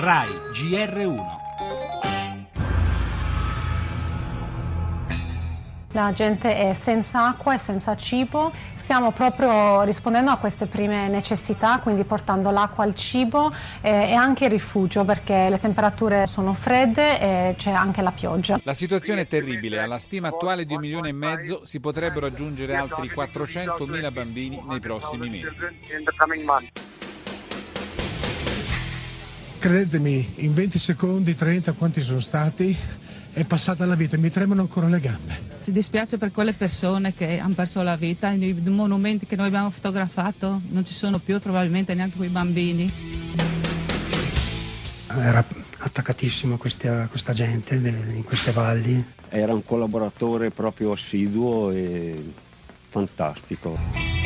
RAI GR1 La gente è senza acqua e senza cibo. Stiamo proprio rispondendo a queste prime necessità, quindi portando l'acqua al cibo eh, e anche il rifugio perché le temperature sono fredde e c'è anche la pioggia. La situazione è terribile. Alla stima attuale di un milione e mezzo si potrebbero aggiungere altri 400.000 bambini nei prossimi mesi. Credetemi, in 20 secondi, 30, quanti sono stati? È passata la vita, mi tremano ancora le gambe. Ci dispiace per quelle persone che hanno perso la vita, i monumenti che noi abbiamo fotografato non ci sono più, probabilmente neanche quei bambini. Era attaccatissimo a questa, questa gente in queste valli. Era un collaboratore proprio assiduo e fantastico.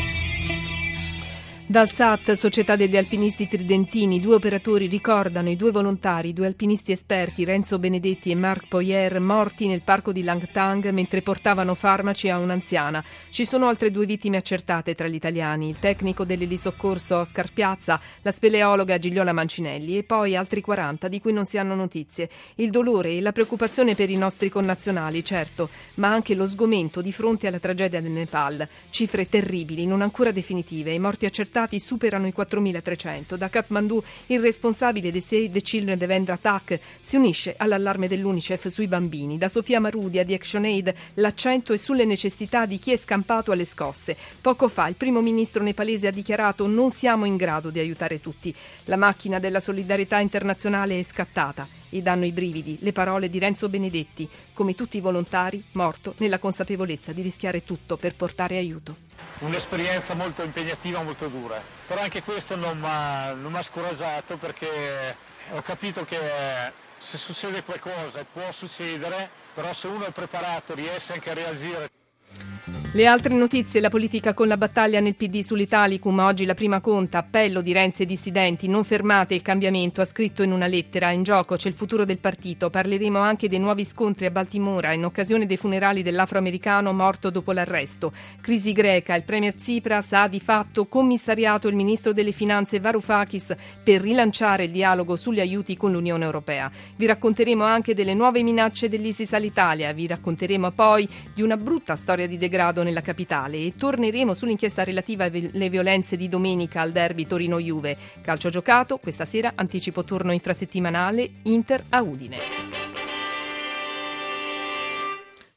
Dal SAT, Società degli Alpinisti Tridentini, due operatori ricordano i due volontari, due alpinisti esperti, Renzo Benedetti e Marc Poyer, morti nel parco di Langtang mentre portavano farmaci a un'anziana. Ci sono altre due vittime accertate tra gli italiani, il tecnico dell'elisoccorso Oscar Piazza, la speleologa Gigliola Mancinelli e poi altri 40 di cui non si hanno notizie. Il dolore e la preoccupazione per i nostri connazionali, certo, ma anche lo sgomento di fronte alla tragedia del Nepal. Cifre terribili, non ancora definitive, i morti accertati arrestati superano i 4.300. Da Kathmandu il responsabile dei Save the Children Devendra Tak si unisce all'allarme dell'UNICEF sui bambini. Da Sofia Marudia di ActionAid l'accento è sulle necessità di chi è scampato alle scosse. Poco fa il primo ministro nepalese ha dichiarato non siamo in grado di aiutare tutti. La macchina della solidarietà internazionale è scattata gli danno i brividi le parole di Renzo Benedetti, come tutti i volontari, morto nella consapevolezza di rischiare tutto per portare aiuto. Un'esperienza molto impegnativa, molto dura, però anche questo non mi ha scoraggiato perché ho capito che se succede qualcosa può succedere, però se uno è preparato riesce anche a reagire. Le altre notizie, la politica con la battaglia nel PD sull'Italicum, oggi la prima conta, appello di Renzi e dissidenti, non fermate il cambiamento, ha scritto in una lettera, in gioco c'è il futuro del partito, parleremo anche dei nuovi scontri a Baltimora in occasione dei funerali dell'afroamericano morto dopo l'arresto. Crisi greca, il premier Tsipras ha di fatto commissariato il ministro delle finanze Varoufakis per rilanciare il dialogo sugli aiuti con l'Unione Europea. Vi racconteremo anche delle nuove minacce dell'ISIS all'Italia, vi racconteremo poi di una brutta storia di degrado nella capitale e torneremo sull'inchiesta relativa alle violenze di domenica al derby Torino-Juve. Calcio giocato, questa sera anticipo turno infrasettimanale Inter a Udine.